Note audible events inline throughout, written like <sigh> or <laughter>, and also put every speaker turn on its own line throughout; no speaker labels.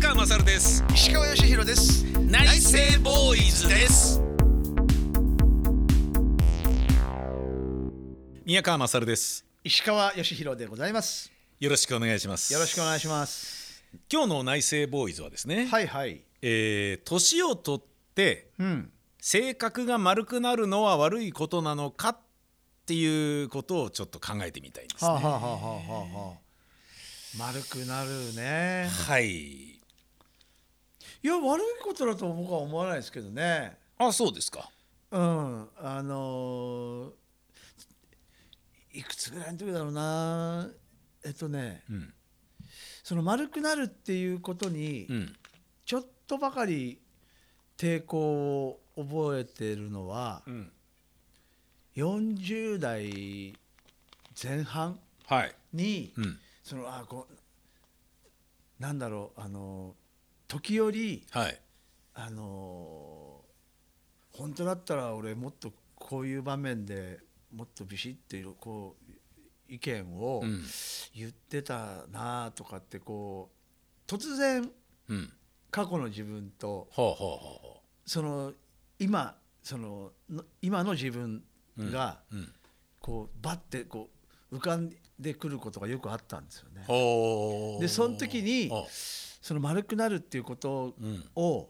宮川勝です。
石川義弘です。
内政ボーイズです。宮川勝です。
石川義弘でございます。
よろしくお願いします。
よろしくお願いします。
今日の内政ボーイズはですね、
はいはい。
えー年を取って
うん。
性格が丸くなるのは悪いことなのかっていうことをちょっと考えてみたいんですね。
はあ、はあはあはあはあ。丸くなるね。
はい
いや悪いことだと僕は思わないですけどね。
あそうですか。
うん。あのーいくつぐらいの時だろうな。えっとね
うん。
その丸くなるっていうことに
うん。
ちょっとばかり抵抗を覚えてるのは
うん。
40代前半
はい。
に
うん。
そのあこうなんだろうあの時折
はい。
あの本当だったら俺もっとこういう場面でもっとビシッていうこう意見を
うん。
言ってたなとかってこう突然
うん。
過去の自分とその今そのの今の自分がこうバッてこう浮かんでくることがよくあったんですよね。でその時に
あ。
その丸くなるっていうこと
うん。
を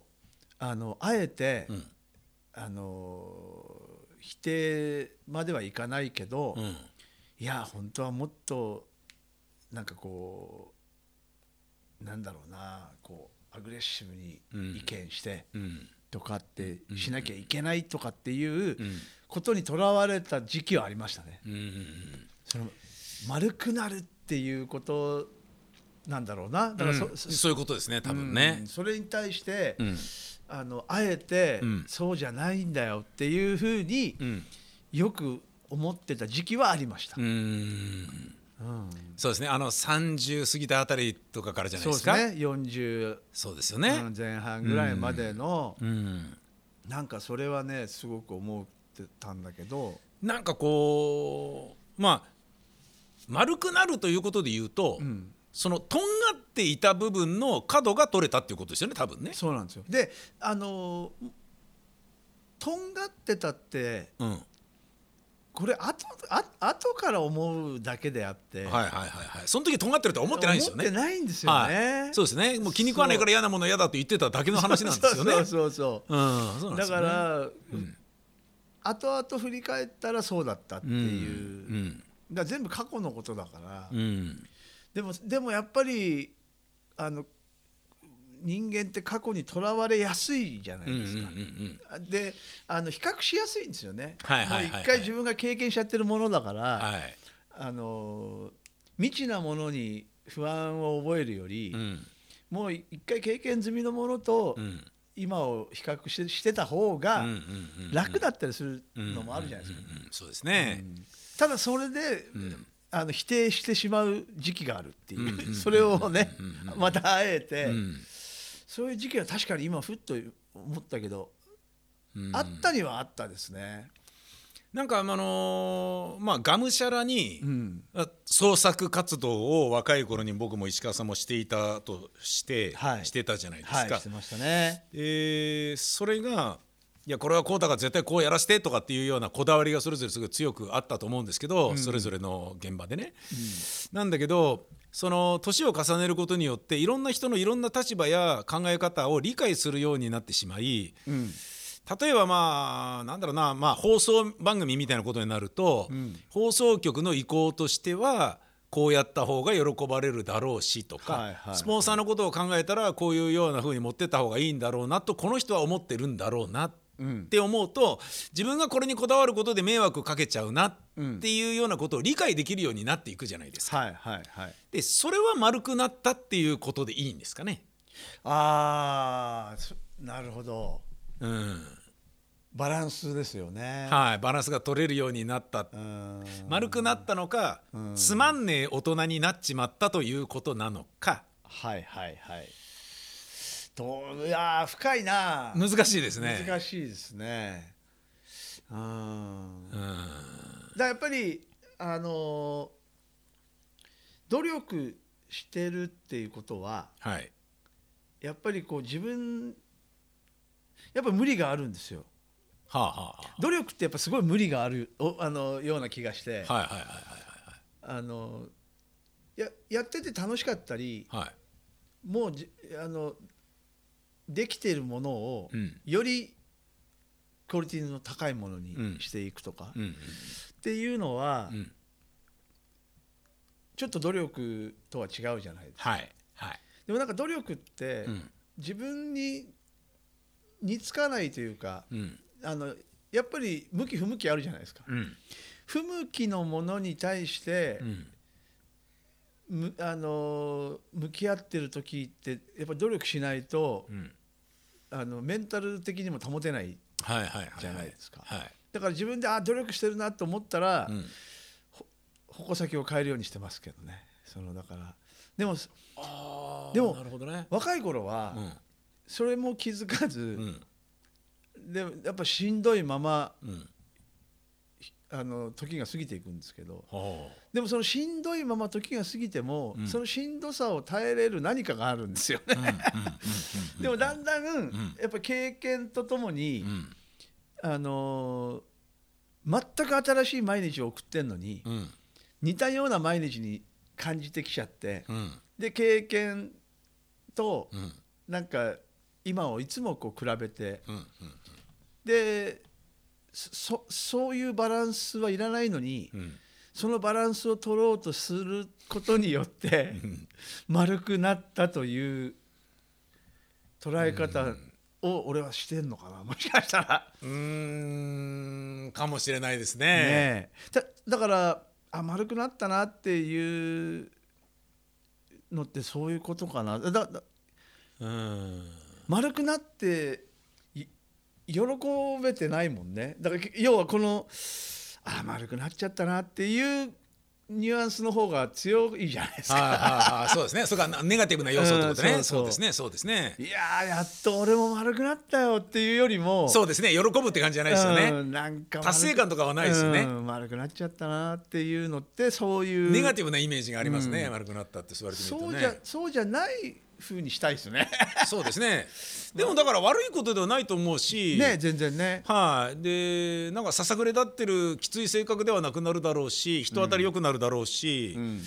あのあえて、
うん。
あの否定まではいかないけど、
うん。
いや本当はもっとなんかこうなんだろうなこうアグレッシブに意見して
うん。
とかってしなきゃいけないとかっていう
うん。
ことにとらわれた時期はありましたね。その丸くなるっていうことなんだろうな。だからそ,
うん。
そ、
そういうことですね多分
うん
ね。
それに対して、
うん。
あのあえて、
うん。
そうじゃないんだよっていうふうに
うん。
よく思ってた時期はありました。
うん。
うん。
そうですね。あの30過ぎたあたりとかからじゃない
そう
でか
ですすね40
そうですよね。
前半ぐらいまでの、
うん。
なんかそれはねすごく思ってたんだけど、
なんかこうまあ丸くなるということで言うと、
うん。
そのとんがっていた部分の角が取れたっていうことですよね多分ね。
そうなんですよ。であのとんがってたって
うん、
これ後あ後から思うだけであって、
はいはいはいはい。その時とんがってるとは思ってないですよね。
思ってないんですよね。
はい、そうですね。もう気に食わないから嫌なものは嫌だと言ってただけの話なんですよね。
そうそうそう
う。ん、
だから、
ん。
後々振り返ったらそうだったっていう、
うん
だから全部過去のことだから、
うん。うん
でもでもやっぱりあの人間って過去にとらわれやすいじゃない
うんうん
ですか。
うん。
であの比較しやすいんですよね。
はいはい
一回自分が経験しちゃってるものだから、
はい。
あの未知なものに不安を覚えるより、
うん。
もう一回経験済みのものと
うん
今を比較してしてた方が
うんうんうん
楽だったりするのもあるじゃないですか。
うんうんうんそうですね。
ただそれで、
ん。
あの否定してしまう時期があるっていう、
うんうんうん
それをね、またあえて、
うん。
そういう時期は確かに今ふっと思ったけど、
うん。
あったにはあったですね。
なんかあのーまあがむしゃらに、
うん
あ創作活動を若い頃に僕も石川さんもしていたとして、
はい
してたじゃないです
はい、
か。
してましたね。
えーそれがいやこれはこうだから絶対こうやらせてとかっていうようなこだわりがそれぞれすごい強くあったと思うんですけど、それぞれの現場でね。なんだけどその年を重ねることによっていろんな人のいろんな立場や考え方を理解するようになってしまい
うん
例えばまあなんだろうな、まあ、放送番組みたいなことになると、放送局の意向としてはこうやった方が喜ばれるだろうしとか、
はいはいはい
スポンサーのことを考えたらこういうような風に持ってった方がいいんだろうなとこの人は思ってるんだろうなって思うと自分がこれにこだわることで迷惑かけちゃうなっていうようなことを理解できるようになっていくじゃないですか。
はいはいはい。
でそれは丸くなったっていうことでいいんですかね？
あなるほど
うん
バランスですよね。
はい、バランスが取れるようになった
うん
丸くなったのか、つまんねえ大人になっちまったということなのか
はいはいはい。どういやー深いな。
難しいですね。
難しいですね。うん。
うん
だやっぱりあのー努力してるっていうことは
はい
やっぱりこう自分やっぱ無理があるんですよ。
はあは
努力ってやっぱすごい無理があるおあのような気がして、
あはいはいはい
あのややってて楽しかったり
はい。はい
もうじあのできているものを
うん。
よりクオリティの高いものに
うん。
していくとか、
うんうん。
っていうのは、
うん。
ちょっと努力とは違うじゃないですか。
はいはい。
でもなんか努力って、
うん。
自分に似つかないというか
うん。
あのやっぱり向き不向きあるじゃないですか。
うん。
不向きのものに対して
う、ん。
むあの向き合ってる時ってやっぱり努力しないと
うん。
あのメンタル的にも保てないじゃないですか。
はい
だから自分であ努力してるなと思ったら、
うん。
矛先を変えるようにしてますけどね。そのだから。でも
あー
でも
ね。
若い頃は
うん
それも気づかず、
うん。
でもやっぱしんどいまま
うん。
あの時が過ぎていくんですけど。
は
でもそのしんどいまま時が過ぎても、
うん。
そのしんどさを耐えれる何かがあるんですよね。でもだんだん、
ん。
やっぱ経験とともに、
うん。
あのー全く新しい毎日を送ってんのに、
うん。
似たような毎日に感じてきちゃって、
うん。
で経験と
うん。
なんか今をいつもこう比べて。
うんうん
でそそういうバランスはいらないのに、
うん。
そのバランスを取ろうとすることによって
うん。
丸くなったという捉え方を俺はしてんのかなもしかしたら。
うーんかもしれないですね。
ねえ。だだからあ丸くなったなっていうのってそういうことかな。だだ
うん
丸くなってい喜べてないもんねだから要はこのあ丸くなっちゃったなっていうニュアンスの方が強いじゃないです
はい
か。
はいはいそうですね。それからネガティブな要素ってことね。
うんそうそう
そうですね。そうですね。
いやーやっと俺も丸くなったよっていうよりも
そうですね。喜ぶって感じじゃないですよね。
うんなんか
達成感とかはないですよね
うん丸くなっちゃったなっていうのってそういう
ネガティブなイメージがありますね。
うん
丸くなったって言われてみると
そうじゃ
ね。
そうじゃない風にしたいですね。
そうですね。<laughs> でもだから悪いことではないと思うし。
ね全然ね。
はい、でなんかささくれ立ってるきつい性格ではなくなるだろうし人当たり良くなるだろうし、
うん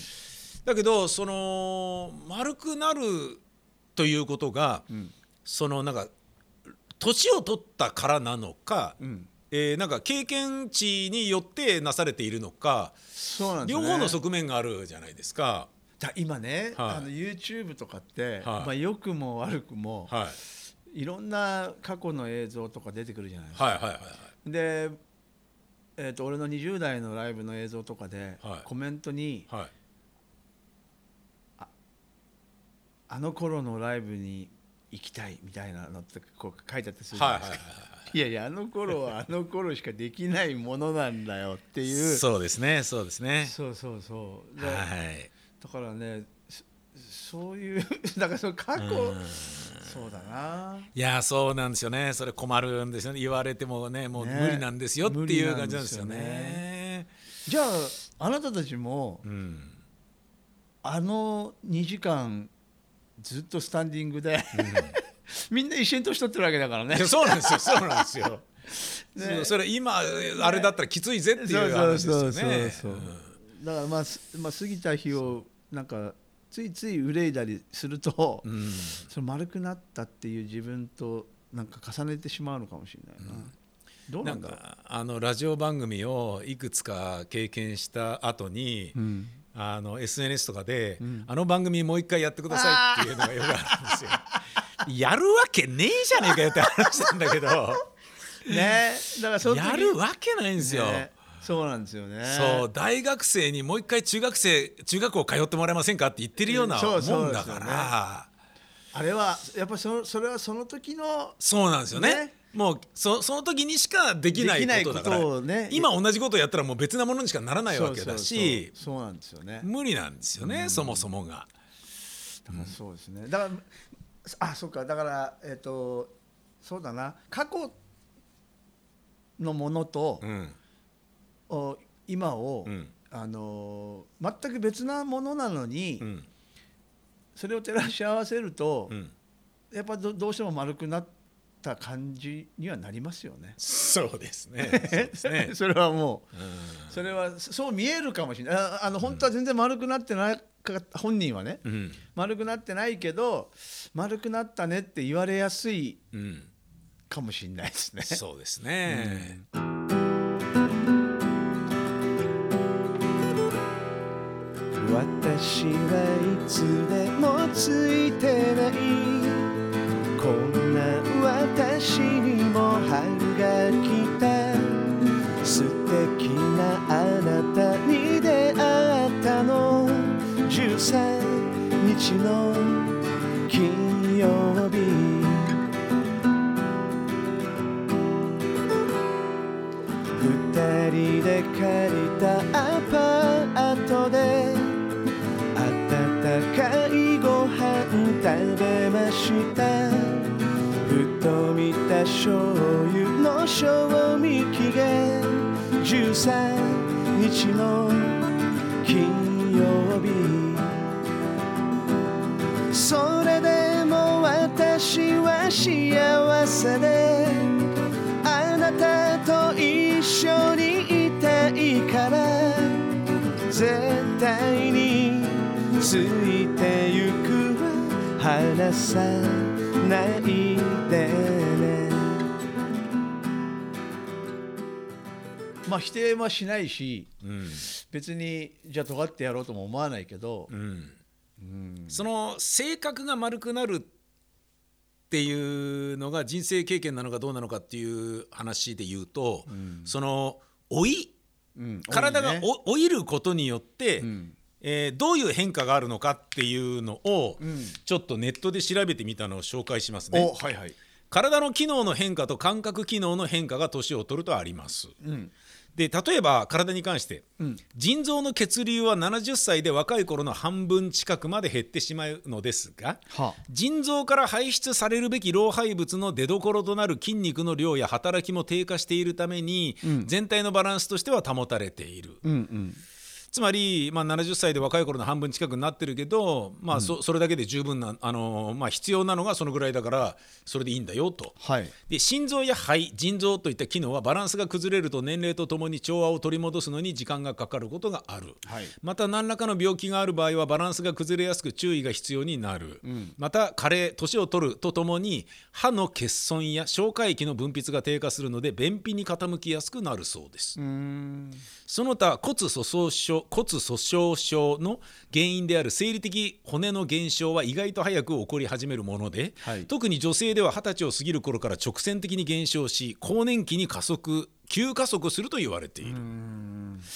だけどその丸くなるということが、
ん
そのなんか年を取ったからなのか、
うん
えーなんか経験値によってなされているのか、
ね。
両方の側面があるじゃないですか。
だ今ね、
はい。
あの YouTube とかって、
はい。
まあ良くも悪くも、
はい、
い、ろんな過去の映像とか出てくるじゃないですか。
はいはいはいはい。
で、えー、と俺の20代のライブの映像とかで、
はい。
コメントに
はい「
あの頃のライブに行きたい」みたいなのってこう書いてあったりするじゃないですか。
はいはいはい。
いやいやあの頃はあの頃しかできないものなんだよっていう。
そうですねそうですね。
そうそうそう。で
はい
だからねそそういう <laughs> だからその過去
うん。
そうだな。い
やそうなんですよね。それ困るんですよね。言われてもねもう
ね。
無理なんですよっていう感じなんですよ
無理なん
ね。
じゃああなたたちも
うん。
あの2時間ずっとスタンディングで、<laughs> みんな一緒に年取ってるわけだからね。
そうなんですよ。そうなんですよ。<laughs>
ね。
それ今あれだったらきついぜっていう。話ですよね。
だからまあ、すまあ、過ぎた日をなんかついつい憂いだりすると、
うん。うん
その丸くなったっていう自分となんか重ねてしまうのかもしれないな、どう
な
なんんだろう？
かあのラジオ番組をいくつか経験した後に、
うん。
あの SNS とかで、
ん。
あの番組もう一回やってくださいっていうのがよくあるんですよ。やるわけねえじゃねえかよって話なんだけど。<laughs>
ねだから
やるわけないんですよ。
ねそうなんですよね。
そう大学生にもう一回中学生中学校通ってもらえませんかって言ってるようなも
ん
だから。
あれはやっぱりそのそれはその時の
そうなんですよね。
ね。
もうそその時にしかできないことだから。
ね。
今同じことをやったらもう別なものにしかならないわけだし
そうなんですよね。
無理なんですよね、そもそもが。
だからそうですね。だからあそうか。だからえっ、とそうだな。過去のものと、
うん。
お今を、
うん。
あのー全く別なものなのに、
うん。
それを照らし合わせると、
うん。
やっぱどどうしても丸くなった感じにはなりますよね。
そうですね。そすね。<laughs>
それはもう
うん。
それはそう見えるかもしれない。ああの本当は全然丸くなってないか本人はね。
うん。
丸くなってないけど丸くなったねって言われやすい
うん。
かもしれないですね。
そうですね、
私はいつでもついてないこんな私にも春が来た。素敵なあなたに出会ったの。13日の食べました。ふと見た醤油の賞味期限。13日の金曜日。それでも私は幸せであなたと一緒にいたいから絶対についてゆく。離さないでね。
まあ否定はしないし
うん。
別にじゃあ尖ってやろうとも思わないけど、
うん。
うん。
その性格が丸くなるっていうのが人生経験なのかどうなのかっていう話で言うと、その老い
うん。
体が老いることによって、
うん
えーどういう変化があるのかっていうのを、
うん。
ちょっとネットで調べてみたのを紹介しますね。
お。はいはい、
体の機能の変化と感覚機能の変化が年を取るとあります。
うん。
で例えば体に関して
うん、
腎臓の血流は70歳で若い頃の半分近くまで減ってしまうのですが
は
腎臓から排出されるべき老廃物の出どころとなる筋肉の量や働きも低下しているために、
うん。
全体のバランスとしては保たれている。
うんうん
つまり、まあ、70歳で若い頃の半分近くになってるけど、まあそそれだけで十分な、あのまあ、必要なのがそのぐらいだからそれでいいんだよと。
はい。
で心臓や肺腎臓といった機能はバランスが崩れると年齢とともに調和を取り戻すのに時間がかかることがある、
はい。
また何らかの病気がある場合はバランスが崩れやすく注意が必要になる、また加齢年を取るとともに歯の欠損や消化液の分泌が低下するので便秘に傾きやすくなるそうです、その他骨粗鬆症骨粗鬆症の原因である生理的骨の減少は意外と早く起こり始めるもので、
はい。
特に女性では二十歳を過ぎる頃から直線的に減少し更年期に加速急加速すると言われている。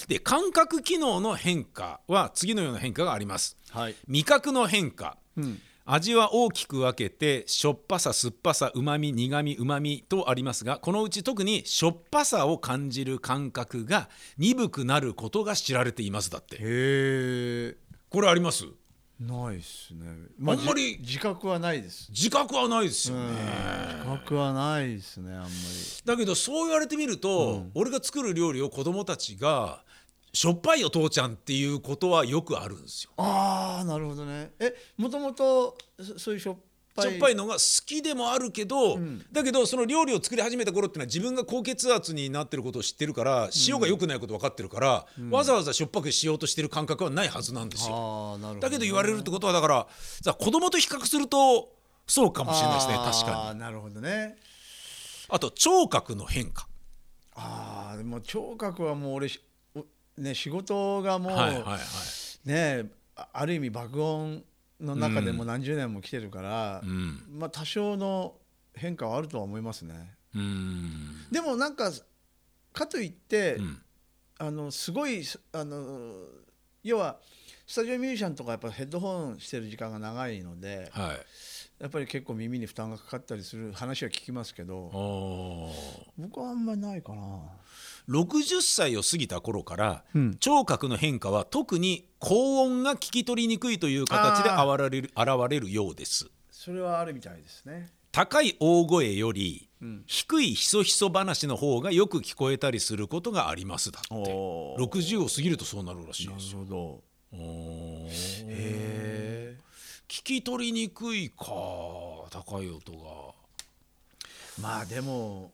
で感覚機能の変化は次のような変化があります。
はい。
味覚の変化、
うん
味は大きく分けてしょっぱさ酸っぱさうまみ苦みうまみとありますがこのうち特にしょっぱさを感じる感覚が鈍くなることが知られていますだって。
へえ。
これあります？
ないっすね、
あんまり
じ自覚はないです。
自覚はないですよね。
自覚はないですねあんまり。
だけどそう言われてみると、俺が作る料理を子供たちがしょっぱいよ父ちゃんっていうことはよくあるんですよ。
ああなるほどね。えもともとそそういうしょっぱい。
しょっぱいのが好きでもあるけど、
ん。
だけどその料理を作り始めた頃っていうのは自分が高血圧になってることを知ってるから塩が良くないこと分かってるから、わざわざしょっぱくしようとしてる感覚はないはずなんですよ。
ああなるほどね、
だけど言われるってことはだからさ子供と比較するとそうかもしれないですね確かに。
なるほどね。
あと聴覚の変化。
ああでも聴覚はもう俺ね仕事がもう、
はいはいはい。
ねあある意味爆音の中でもう何十年も来てるから、
うん。
まあ多少の変化はあるとは思いますね
うん。
でもなんかかといって、
うん
あのすごいあの要はスタジオミュージシャンとかやっぱヘッドホンしてる時間が長いので
はい。
やっぱり結構耳に負担がかかったりする話は聞きますけど僕はあんまりないかな。
60歳を過ぎた頃から、
うん
聴覚の変化は特に高音が聞き取りにくいという形で
あ
現れる現れるようです。
それはあるみたいですね。
高い大声より、
ん
低いひそひそ話の方がよく聞こえたりすることがありますだって
おー
60を過ぎるとそうなるらしい
なる
ですよ
ほど。へえ。
聞き取りにくいか高い音が。
まあでも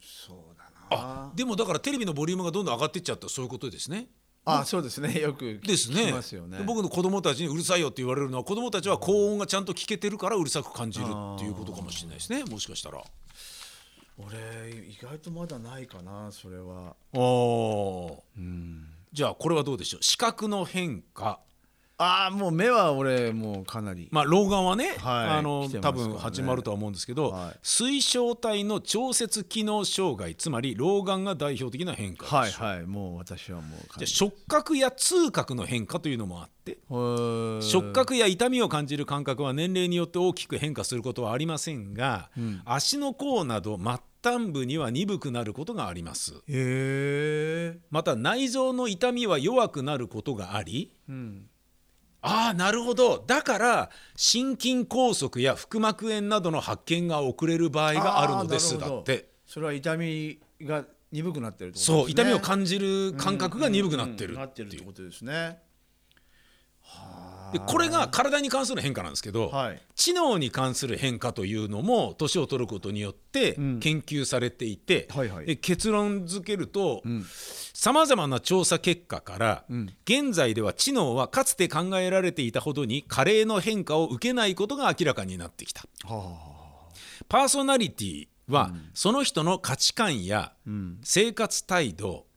そうだな。
あでもだからテレビのボリュームがどんどん上がっていっちゃったそういうことですね。
あそうですね。<laughs> よく聞
ですね
きますよね。
で僕の子供たちにうるさいよって言われるのは子供たちは高音がちゃんと聞けてるからうるさく感じるっていうことかもしれないですね。もしかしたら。
俺意外とまだないかなそれは。
あーじゃあこれはどうでしょう？視覚の変化。
ああもう目は俺もうかなり。
まあ老眼はね、
はい。
あの
ね。
分始まるとは思うんですけど、
はい。
水晶体の調節機能障害つまり老眼が代表的な変化
はいはい。もう私はもう
じゃあ触覚や痛覚の変化というのもあって触覚や痛みを感じる感覚は年齢によって大きく変化することはありませんが、足の甲など末端部には鈍くなることがあります。また内臓の痛みは弱くなることがあり
うん。
ああなるほど。だから心筋梗塞や腹膜炎などの発見が遅れる場合があるのです。だって。
それは痛みが鈍くなってるね。
そう痛みを感じる感覚が鈍くなってる
って
いう。
ことですね
でこれが体に関する変化なんですけど、
はい。
知能に関する変化というのも年を取ることによって
ん。
研究されていて、
はいはい。
で結論付けると
ん。
さまざまな調査結果から、
ん。
現在では知能はかつて考えられていたほどに加齢の変化を受けないことが明らかになってきた。
は
パーソナリティは、その人の価値観や生活態度、
うん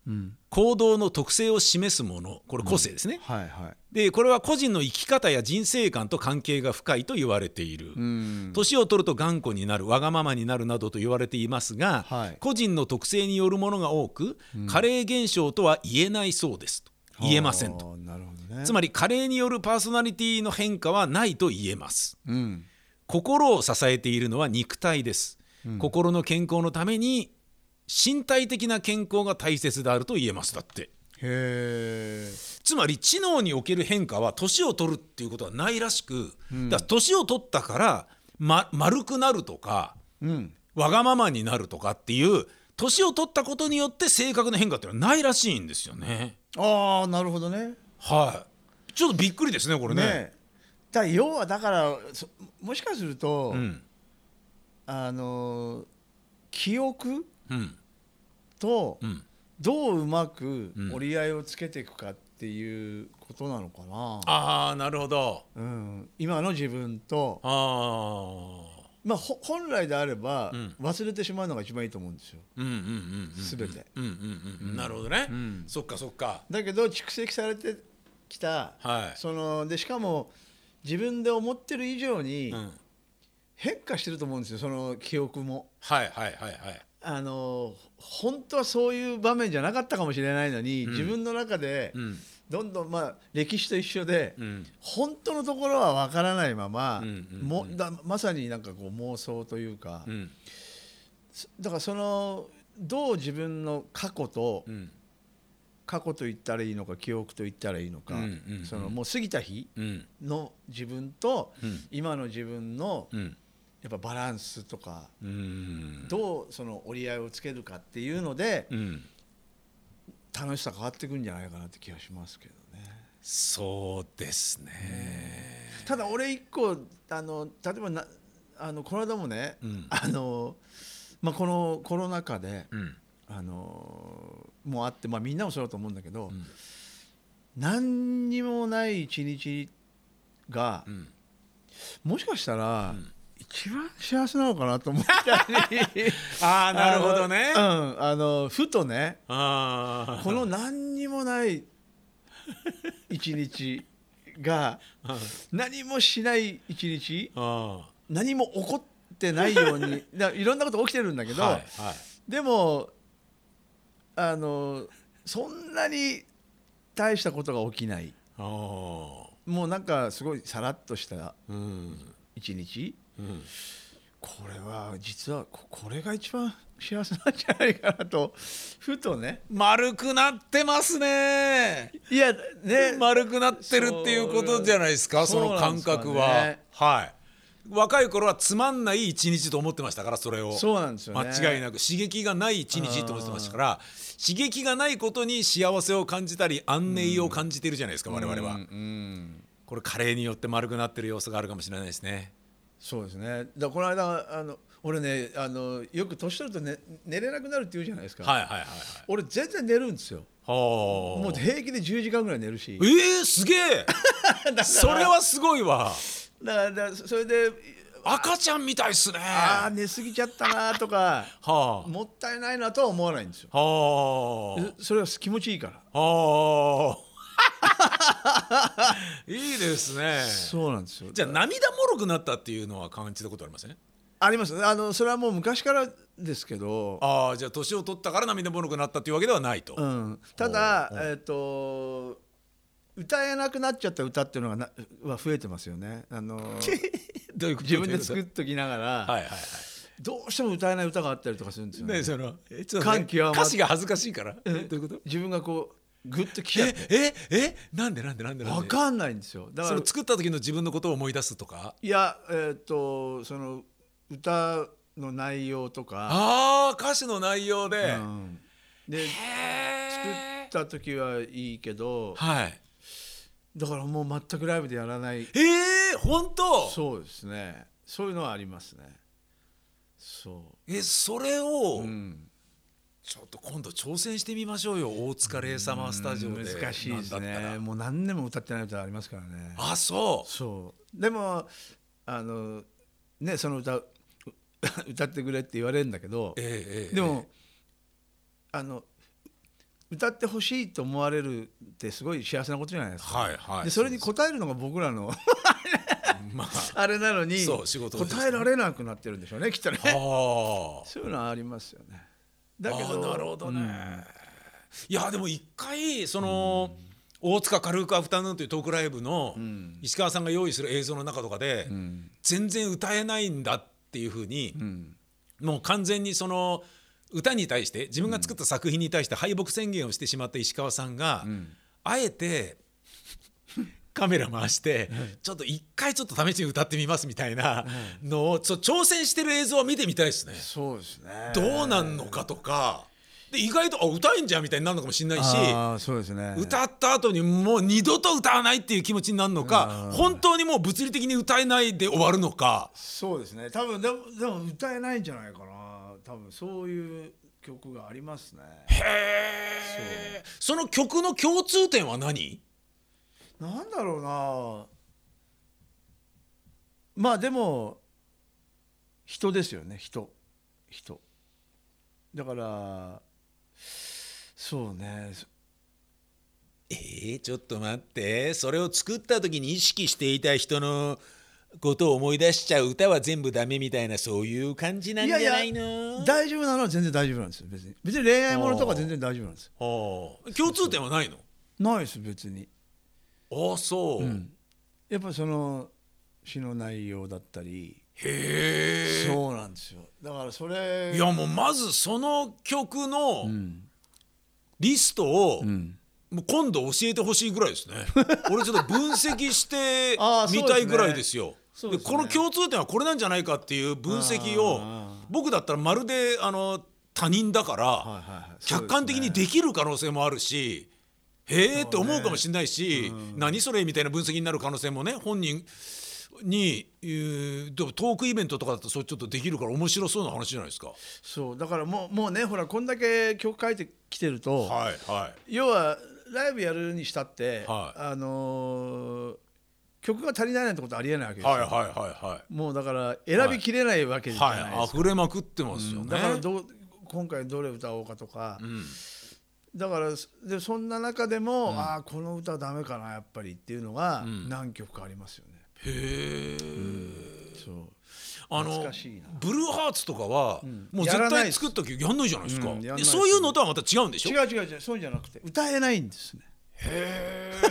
行動の特性を示すものこれ個性ですね。
はいはい。
でこれは個人の生き方や人生観と関係が深いと言われている。
うん。
年を取ると頑固になるわがままになるなどと言われていますが、
はい。
個人の特性によるものが多く、加齢現象とは言えないそうですと。言えませんと。
あーなるほどね。
つまり加齢によるパーソナリティの変化はないと言えます。
うん。
心を支えているのは肉体です、心の健康のために身体的な健康が大切であると言えます。だって。
へえ
つまり知能における変化は年を取るっていうことはないらしく、だから年を取ったから、ま、丸くなるとか
うん。
わがままになるとかっていう年を取ったことによって性格の変化っていうのはないらしいんですよね。
ああなるほどね。
はい。ちょっとびっくりですねこれね。
ねだ要はだからそもしかすると、
うん。
あの記憶
うん
と
うん。
どううまく
うん
折り合いをつけていくかっていうことなのかな、
ああなるほど。
うん、今の自分と、
ああ。
まあ、ほ本来であれば
うん
忘れてしまうのが一番いいと思うんですよ。
うんうんうんうん。
全て
うんうんうん。なるほどね。
ん
そっかそっか。
だけど蓄積されてきた、
はい。
そのでしかも自分で思ってる以上に
うん。
変化してると思うんですよその記憶も。
はいはいはいはい。
あの本当はそういう場面じゃなかったかもしれないのに、自分の中で
うん。
どんどんまあ歴史と一緒で、
うん。
本当のところは分からないまま、
うんうんうん。
もだまさになんかこう妄想というか、
うん。
だからそのどう自分の過去と、
うん。
過去と言ったらいいのか記憶と言ったらいいのか、
うんうんうん。
そのもう過ぎた日
うん。
の自分と、
うん。
今の自分の
うん
やっぱバランスとか、
うん。
どうその折り合いをつけるかっていうので、
うん。
楽しさ変わってくんじゃないかなって気がしますけどね。
そうですね。
ただ俺一個あの例えばなあのこの間もね、
うん
あのまあ、このコロナ禍で、
うん
あのもうあって、まあ、みんなもそうだと思うんだけど、
ん
何にもない一日が、
うん。
もしかしたら、一番幸せなのかなと思ったり <laughs>
ああなるほどね。
あの,、うん、あのふとね。この何にもない一日が <laughs> 何もしない一日
あ
何も起こってないように <laughs> だいろんなこと起きてるんだけど、
あはいはい。
でもあのそんなに大したことが起きない。もうなんかすごいさらっとした
うん。
一日
うん。
これは実はここれが一番幸せなんじゃないかなとふとね
丸くなってますね。
いやね。
丸くなってるっていうことじゃないですかその感覚は、
そうなんです
はい。若い頃はつまんない一日と思ってましたからそれを。
そうなんですよね。
間違いなく。刺激がない一日と思ってましたから刺激がないことに幸せを感じたり安寧を感じてるじゃないですか我々は、
うん。
これ加齢によって丸くなってる要素があるかもしれないですね
そうですね。だこの間あの俺ねあのよく年取ると、ね、寝れなくなるって言うじゃないですか、
はいはいはいはい。
俺全然寝るんですよ。
は
もう平気で10時間ぐらい寝るし。
えー、すげえ。<laughs> それはすごいわ。
だからそれで
赤ちゃんみたいっすね。
ああ寝すぎちゃったなとか
は
もったいないなとは思わないんですよ。
あ。は
それは気持ちいいから。
あはあ <laughs> <laughs> いいですね。
そうなんですよ。
じゃあ涙もろくなったっていうのは感じたことありません？
あります。あのそれはもう昔からですけど、
ああじゃあ年を取ったから涙もろくなったっていうわけではないと、
うん、ただえっ、と歌えなくなっちゃった歌っていうのがなは増えてますよね。あの <laughs>
どういうこと？
自分で作っ
ど
ときながら、
はいはいはい。
どうしても歌えない歌があったりとかするんですよね。
ねそのね歌詞が恥ずかしいから。えどういうこと？
自分がこうグッとき
えええなんでなんでなんでなんで？
分かんないんですよ。だから
作った時の自分のことを思い出すとか？
いやえっ、とその歌の内容とか、
ああ歌詞の内容で、
うん。で作
へ
った時はいいけど。
はい。
だからもう全くライブでやらない。
えー、本当？
そうですね。そういうのはありますね。そ
えそれを、
う、うん、
ちょっと今度挑戦してみましょうよ。大塚レイサマースタジオで。
難しいですね。もう何年も歌ってない歌ありますからね。
あそう。
そう。でもあのねその歌う <laughs> 歌ってくれって言われるんだけど、
ええええ
でも、あの歌ってほしいと思われるってすごい幸せなことじゃないですか。
はいはい。
でそれに応えるのが僕らの <laughs>
まあ。<laughs>
あれなのに
ね。
答えられなくなってるんでしょうねきっとね。
あ
そういうのはありますよね。だけ
あ
ど
なるほどね、いやでも一回その、大塚軽くアフタヌーンというトークライブの
ん。
石川さんが用意する映像の中とかで、
うん。
全然歌えないんだっていうふうに、
うん。
もう完全にその歌に対して自分が作った作品に対して敗北宣言をしてしまった石川さんが、
ん。
あえてカメラ回して、ちょっと一回ちょっと試しに歌ってみますみたいなのをちょ挑戦してる映像を見てみたいですね。
そうですね。
どうなんのかとかで意外とあ歌えんじゃんみたいになるのかもしれないし
そうですね。
歌った後にもう二度と歌わないっていう気持ちになるのか本当にもう物理的に歌えないで終わるのか
そうですね。多分でもでも歌えないんじゃないかな。多分そういう曲がありますね。
へえその曲の共通点は何？
なんだろうな。まあでも人ですよね。人人。だからそうね。
えー、ちょっと待ってそれを作った時に意識していた人のことを思い出しちゃう歌は全部ダメみたいなそういう感じなんじゃないの？
大丈夫なのは全然大丈夫なんですよ。別に別に恋愛ものとか全然大丈夫なんですよ。
はあ共通点はないの？
ないです別に。
ああそう、
やっぱその詩の内容だったり。
へえ。
そうなんですよ。だからそれ
いやもうまずその曲の
うん。
リストを、
うん。
もう今度教えてほしいぐらいですね。<laughs> 俺ちょっと分析してみたいぐらいですよ。
ですね。
でこの共通点はこれなんじゃないかっていう分析を僕だったらまるであの他人だから、客観的にできる可能性もあるしへえって思うかもしれないし、何それみたいな分析になる可能性もね本人に、トークイベントとかだとそれちょっとできるから面白そうな話じゃないですか。
そう。だからもうもうねほらこんだけ曲書いてきてると、
はいはい。
要はライブやるにしたって、
はい。
あのー曲が足りないなんてことありえないわけですよ、
はいはいはいはい。
もうだから選びきれないわけじゃないですか、
はい、溢れまくってますよね。
だからどう今回どれ歌おうかとか、
うん
だからでそんな中でも、ああこの歌ダメかなやっぱりっていうのが
ん。
何曲かありますよね、
へえ、
そう。
あのブルーハーツとかは、
ん。
もう絶対作った曲やんないじゃないですか。
うん
そういうのとはまた違うんでしょ？
違う違う違う。そうじゃなくて歌えないんですね。
へえ。<laughs>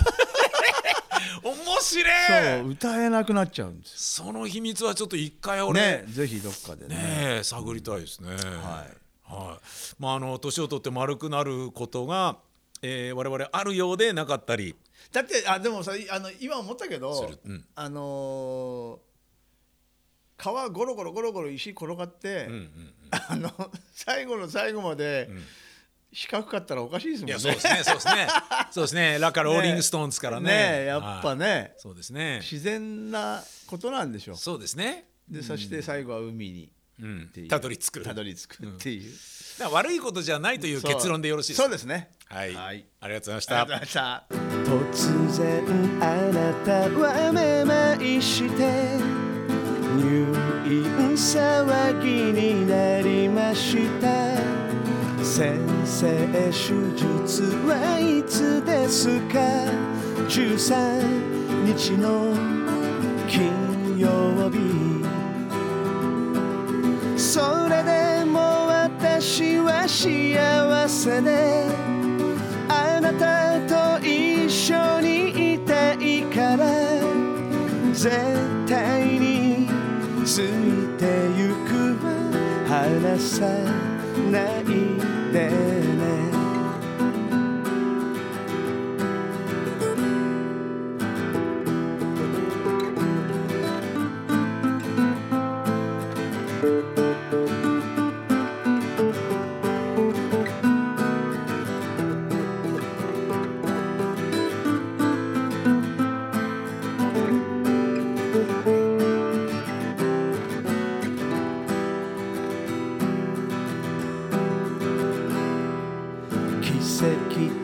面白い。
そう歌えなくなっちゃうんです
その秘密はちょっと一回俺
ねぜひどっかでね。
ねえ探りたいですね。はい。はい。まああの年を取って丸くなることが、えー、我々あるようでなかったり。
だってあでもさあの今思ったけ
す
ど
る。うん。
あのー川ゴロゴロゴロゴロ石転がって、
うんうん
あの最後の最後まで、四角かったらおかしいですもんね。
そうですねそうですね。そうですね。ラカローリングストーンズからね。
ねやっぱ
はい。
ね
そうですね。
自然なことなんでしょう。
そうですね。
でそして最後は海に
たどり着く。
たどり着くっていう、
悪いことじゃないという結論でよろしいです。
そうですね。
はい、
はい。
ありがとうございまし
ありがとうご
た
ざいました。
突然あなたはめまいして入院騒ぎになりました。先生手術はいつですか？13日の金せであなたと一緒にいたいから。絶対についてゆくは離さないで。奇跡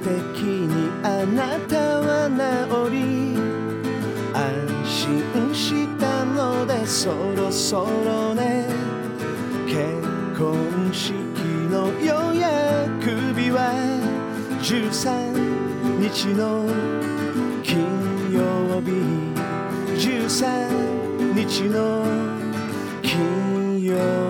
的にあなたは治り安心したのでそろそろね結婚式の予約日は13日の金曜日13日の金曜日。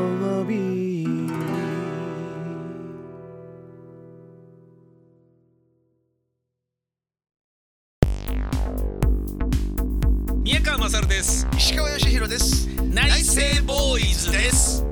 義弘です。
内政ボーイズです。